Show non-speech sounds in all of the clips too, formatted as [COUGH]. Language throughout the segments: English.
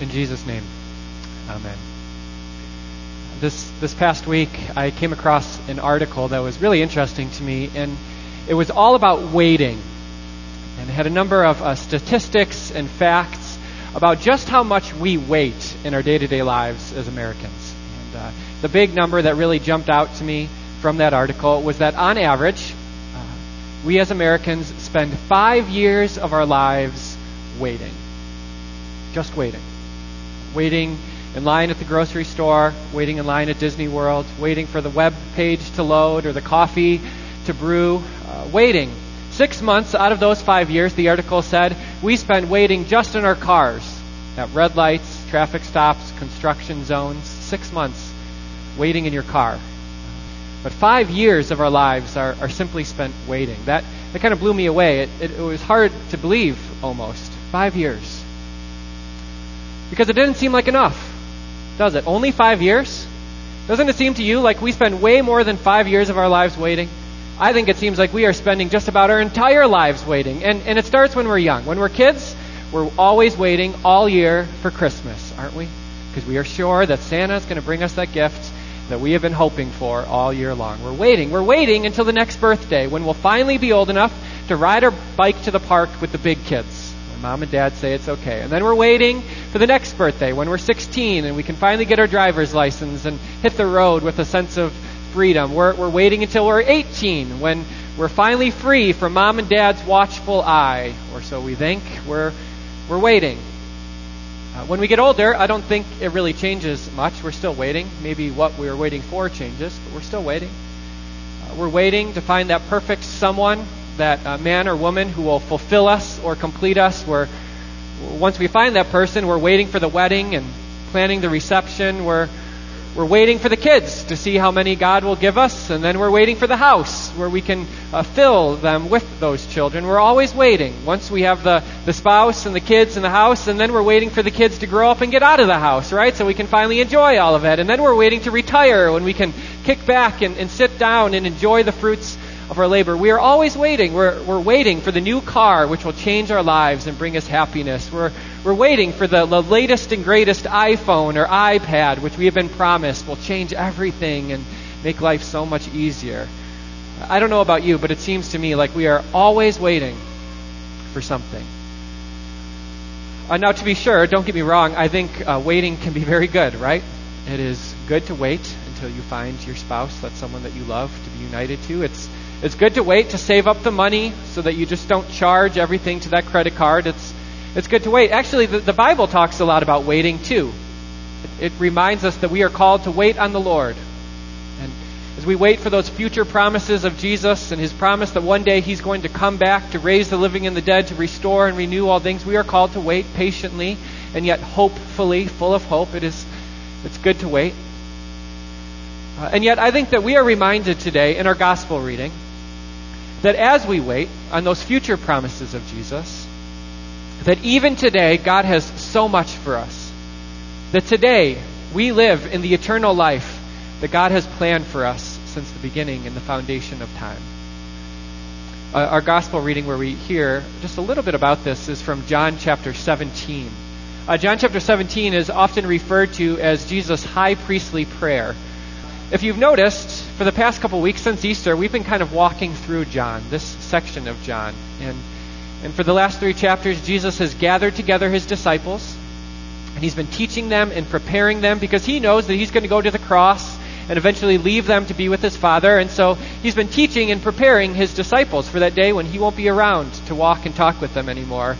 In Jesus' name, Amen. This this past week, I came across an article that was really interesting to me, and it was all about waiting, and it had a number of uh, statistics and facts about just how much we wait in our day-to-day lives as Americans. And uh, the big number that really jumped out to me from that article was that on average, uh, we as Americans spend five years of our lives waiting, just waiting waiting in line at the grocery store, waiting in line at Disney World, waiting for the web page to load or the coffee to brew, uh, waiting. Six months out of those five years, the article said, we spend waiting just in our cars at red lights, traffic stops, construction zones. Six months waiting in your car. But five years of our lives are, are simply spent waiting. That, that kind of blew me away. It, it, it was hard to believe almost. Five years. Because it didn't seem like enough, does it? Only five years? Doesn't it seem to you like we spend way more than five years of our lives waiting? I think it seems like we are spending just about our entire lives waiting. And, and it starts when we're young. When we're kids, we're always waiting all year for Christmas, aren't we? Because we are sure that Santa is going to bring us that gift that we have been hoping for all year long. We're waiting. We're waiting until the next birthday when we'll finally be old enough to ride our bike to the park with the big kids. Mom and dad say it's okay. And then we're waiting for the next birthday when we're 16 and we can finally get our driver's license and hit the road with a sense of freedom. We're, we're waiting until we're 18 when we're finally free from mom and dad's watchful eye, or so we think. We're, we're waiting. Uh, when we get older, I don't think it really changes much. We're still waiting. Maybe what we were waiting for changes, but we're still waiting. Uh, we're waiting to find that perfect someone that uh, man or woman who will fulfill us or complete us. We're, once we find that person, we're waiting for the wedding and planning the reception. We're, we're waiting for the kids to see how many God will give us, and then we're waiting for the house where we can uh, fill them with those children. We're always waiting. Once we have the, the spouse and the kids in the house, and then we're waiting for the kids to grow up and get out of the house, right? So we can finally enjoy all of it. And then we're waiting to retire when we can kick back and, and sit down and enjoy the fruits of our labor. We are always waiting. We're, we're waiting for the new car which will change our lives and bring us happiness. We're, we're waiting for the, the latest and greatest iPhone or iPad which we have been promised will change everything and make life so much easier. I don't know about you, but it seems to me like we are always waiting for something. Uh, now, to be sure, don't get me wrong, I think uh, waiting can be very good, right? It is good to wait until you find your spouse, that's someone that you love to be united to. It's it's good to wait to save up the money so that you just don't charge everything to that credit card. It's, it's good to wait. Actually, the, the Bible talks a lot about waiting too. It, it reminds us that we are called to wait on the Lord. And as we wait for those future promises of Jesus and his promise that one day he's going to come back to raise the living and the dead, to restore and renew all things, we are called to wait patiently and yet hopefully, full of hope. It is, it's good to wait. Uh, and yet, I think that we are reminded today in our gospel reading that as we wait on those future promises of Jesus, that even today God has so much for us. That today we live in the eternal life that God has planned for us since the beginning and the foundation of time. Uh, our gospel reading, where we hear just a little bit about this, is from John chapter 17. Uh, John chapter 17 is often referred to as Jesus' high priestly prayer. If you've noticed, for the past couple weeks since Easter, we've been kind of walking through John, this section of John. And, and for the last three chapters, Jesus has gathered together his disciples, and he's been teaching them and preparing them because he knows that he's going to go to the cross and eventually leave them to be with his Father. And so he's been teaching and preparing his disciples for that day when he won't be around to walk and talk with them anymore.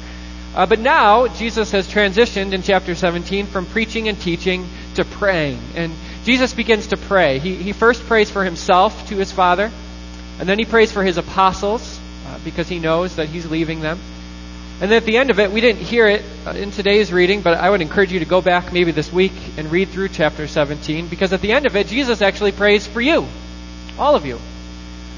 Uh, but now, Jesus has transitioned in chapter 17 from preaching and teaching to praying. And Jesus begins to pray. He, he first prays for himself to his Father, and then he prays for his apostles uh, because he knows that he's leaving them. And then at the end of it, we didn't hear it uh, in today's reading, but I would encourage you to go back maybe this week and read through chapter 17 because at the end of it, Jesus actually prays for you, all of you.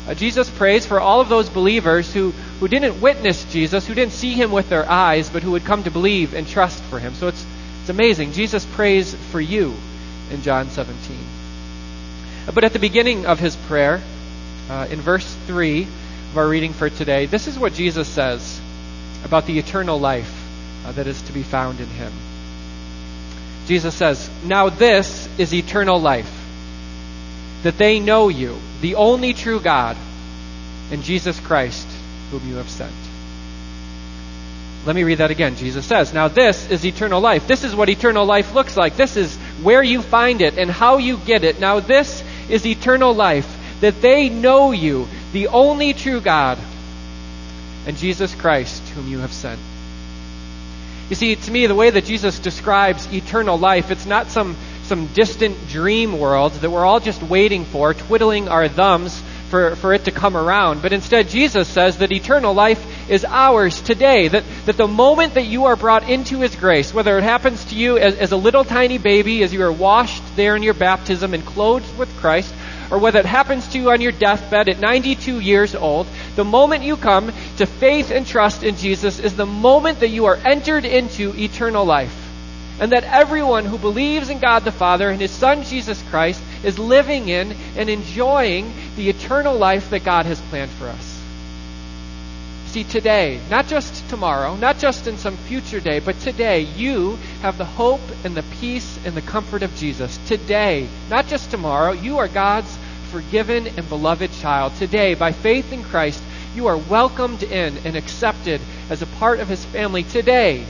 Uh, Jesus prays for all of those believers who, who didn't witness Jesus, who didn't see him with their eyes, but who would come to believe and trust for him. So it's, it's amazing. Jesus prays for you in John 17. But at the beginning of his prayer, uh, in verse 3 of our reading for today, this is what Jesus says about the eternal life uh, that is to be found in him. Jesus says, Now this is eternal life, that they know you, the only true God, and Jesus Christ, whom you have sent. Let me read that again. Jesus says, Now this is eternal life. This is what eternal life looks like. This is where you find it and how you get it. Now this is eternal life, that they know you, the only true God, and Jesus Christ, whom you have sent. You see, to me, the way that Jesus describes eternal life, it's not some, some distant dream world that we're all just waiting for, twiddling our thumbs for, for it to come around. But instead, Jesus says that eternal life is ours today. That, that the moment that you are brought into His grace, whether it happens to you as, as a little tiny baby, as you are washed there in your baptism and clothed with Christ, or whether it happens to you on your deathbed at 92 years old, the moment you come to faith and trust in Jesus is the moment that you are entered into eternal life. And that everyone who believes in God the Father and His Son Jesus Christ is living in and enjoying the eternal life that God has planned for us. See, today, not just tomorrow, not just in some future day, but today, you have the hope and the peace and the comfort of Jesus. Today, not just tomorrow, you are God's forgiven and beloved child. Today, by faith in Christ, you are welcomed in and accepted as a part of his family. Today,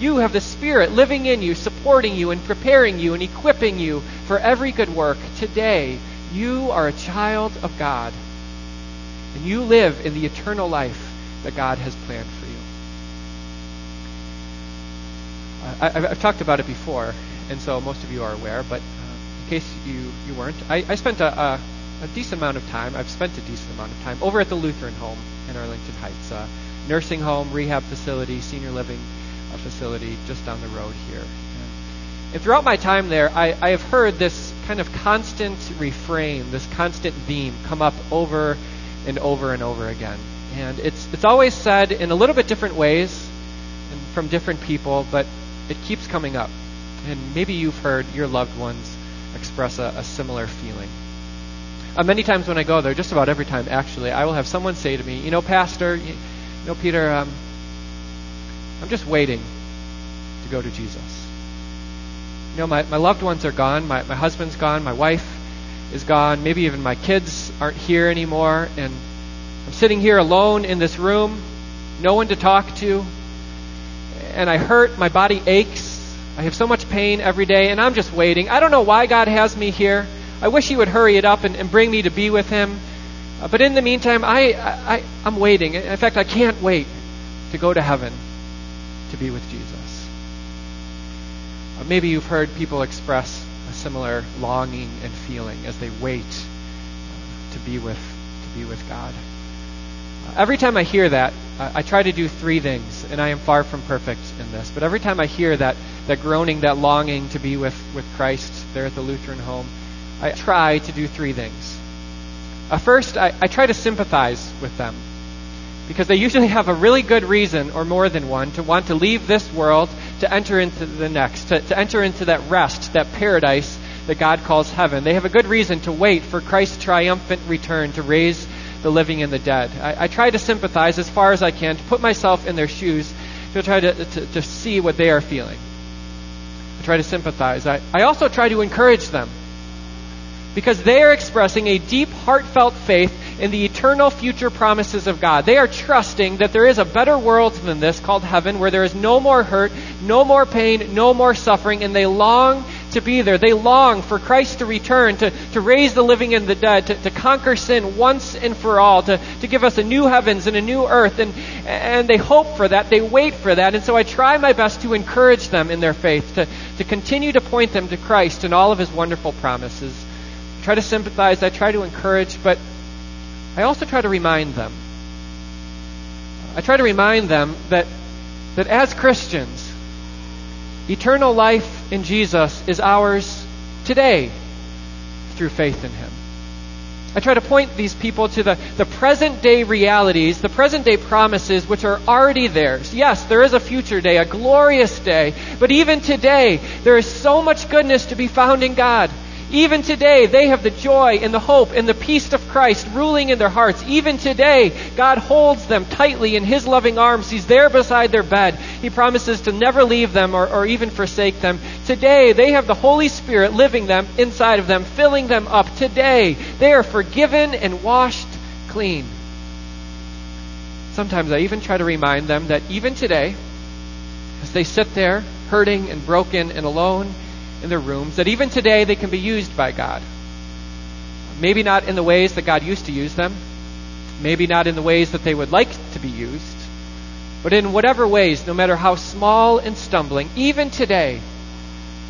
you have the Spirit living in you, supporting you, and preparing you, and equipping you for every good work. Today, you are a child of God, and you live in the eternal life that God has planned for you. I, have talked about it before, and so most of you are aware, but uh, in case you, you weren't, I, I spent a, a, a, decent amount of time, I've spent a decent amount of time over at the Lutheran home in Arlington Heights, nursing home, rehab facility, senior living uh, facility just down the road here. And, and throughout my time there, I, I have heard this kind of constant refrain, this constant theme come up over and over and over again. And it's, it's always said in a little bit different ways and from different people, but it keeps coming up. And maybe you've heard your loved ones express a, a similar feeling. Uh, many times when I go there, just about every time actually, I will have someone say to me, You know, Pastor, you, you know, Peter, um, I'm just waiting to go to Jesus. You know, my, my loved ones are gone. My, my husband's gone. My wife is gone. Maybe even my kids aren't here anymore. And I'm sitting here alone in this room, no one to talk to, and I hurt, my body aches. I have so much pain every day, and I'm just waiting. I don't know why God has me here. I wish He would hurry it up and, and bring me to be with Him. Uh, but in the meantime, I, I, I'm waiting. In fact, I can't wait to go to heaven to be with Jesus. Uh, maybe you've heard people express a similar longing and feeling as they wait uh, to be with to be with God. Every time I hear that, I, try to do three things, and I am far from perfect in this. But every time I hear that, that groaning, that longing to be with, with Christ there at the Lutheran home, I try to do three things. Uh, first, I, I try to sympathize with them because they usually have a really good reason, or more than one, to want to leave this world to enter into the next, to, to enter into that rest, that paradise that God calls heaven. They have a good reason to wait for Christ's triumphant return to raise the living and the dead. I, I, try to sympathize as far as I can, to put myself in their shoes, to try to, to, to see what they are feeling. I try to sympathize. I, I also try to encourage them because they are expressing a deep, heartfelt faith in the eternal future promises of God. They are trusting that there is a better world than this called heaven where there is no more hurt, no more pain, no more suffering, and they long to be there. They long for Christ to return, to, to raise the living and the dead, to, to conquer sin once and for all, to, to give us a new heavens and a new earth. And, and they hope for that. They wait for that. And so I try my best to encourage them in their faith, to, to continue to point them to Christ and all of his wonderful promises. I try to sympathize. I try to encourage, but I also try to remind them. I try to remind them that, that as Christians, Eternal life in Jesus is ours today through faith in Him. I try to point these people to the, the present day realities, the present day promises which are already theirs. Yes, there is a future day, a glorious day, but even today, there is so much goodness to be found in God. Even today, they have the joy and the hope and the peace of Christ ruling in their hearts. Even today, God holds them tightly in His loving arms. He's there beside their bed. He promises to never leave them or, or even forsake them. Today, they have the Holy Spirit living them inside of them, filling them up. Today, they are forgiven and washed clean. Sometimes I even try to remind them that even today, as they sit there hurting and broken and alone in their rooms, that even today they can be used by God. Maybe not in the ways that God used to use them, maybe not in the ways that they would like to be used, but in whatever ways, no matter how small and stumbling, even today,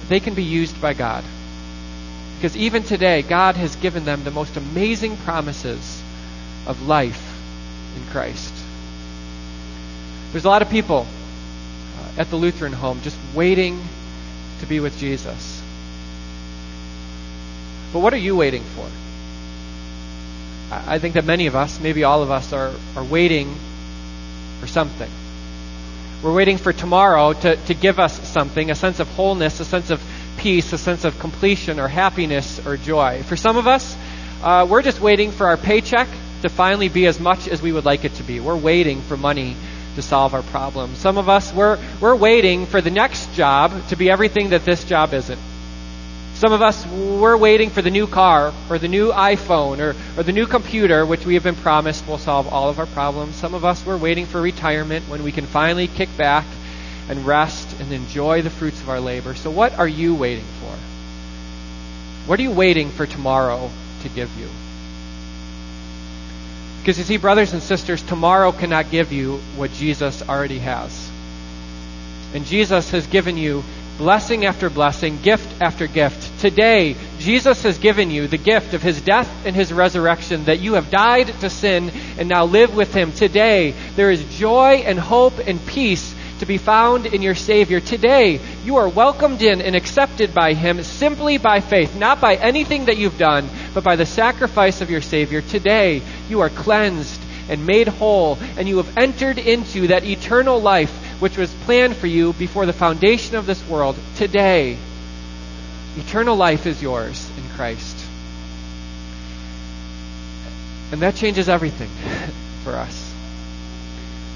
they can be used by God. Because even today, God has given them the most amazing promises of life in Christ. There's a lot of people uh, at the Lutheran home just waiting to be with Jesus. But what are you waiting for? I think that many of us, maybe all of us, are, are waiting for something. We're waiting for tomorrow to, to give us something, a sense of wholeness, a sense of peace, a sense of completion or happiness or joy. For some of us, uh, we're just waiting for our paycheck to finally be as much as we would like it to be. We're waiting for money to solve our problems. Some of us, we're, we're waiting for the next job to be everything that this job isn't. Some of us, we're waiting for the new car or the new iPhone or, or the new computer, which we have been promised will solve all of our problems. Some of us, we're waiting for retirement when we can finally kick back and rest and enjoy the fruits of our labor. So, what are you waiting for? What are you waiting for tomorrow to give you? Because you see, brothers and sisters, tomorrow cannot give you what Jesus already has. And Jesus has given you blessing after blessing, gift after gift. Today, Jesus has given you the gift of his death and his resurrection, that you have died to sin and now live with him. Today, there is joy and hope and peace to be found in your Savior. Today, you are welcomed in and accepted by Him simply by faith, not by anything that you've done, but by the sacrifice of your Savior. Today, you are cleansed and made whole, and you have entered into that eternal life which was planned for you before the foundation of this world. Today, eternal life is yours in Christ. And that changes everything [LAUGHS] for us.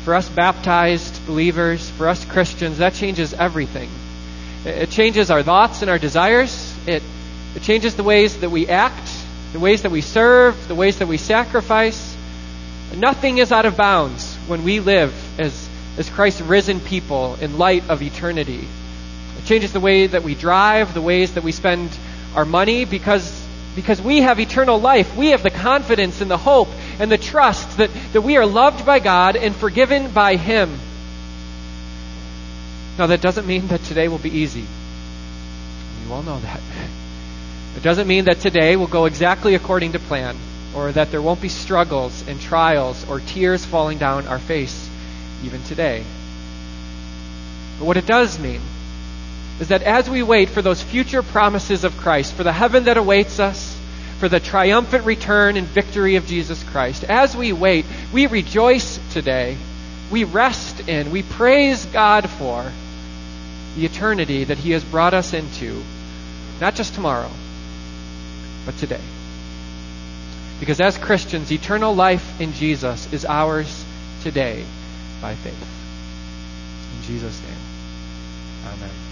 For us baptized believers, for us Christians, that changes everything. It changes our thoughts and our desires. It, it changes the ways that we act, the ways that we serve, the ways that we sacrifice. Nothing is out of bounds when we live as as Christ's risen people in light of eternity. It changes the way that we drive, the ways that we spend our money, because, because we have eternal life. We have the confidence and the hope and the trust that, that we are loved by God and forgiven by Him. Now, that doesn't mean that today will be easy. You all know that. [LAUGHS] It doesn't mean that today will go exactly according to plan, or that there won't be struggles and trials or tears falling down our face even today. But what it does mean is that as we wait for those future promises of Christ, for the heaven that awaits us, for the triumphant return and victory of Jesus Christ, as we wait, we rejoice today. We rest in, we praise God for the eternity that He has brought us into, not just tomorrow, but today. Because as Christians, eternal life in Jesus is ours today by faith. In Jesus' name, amen.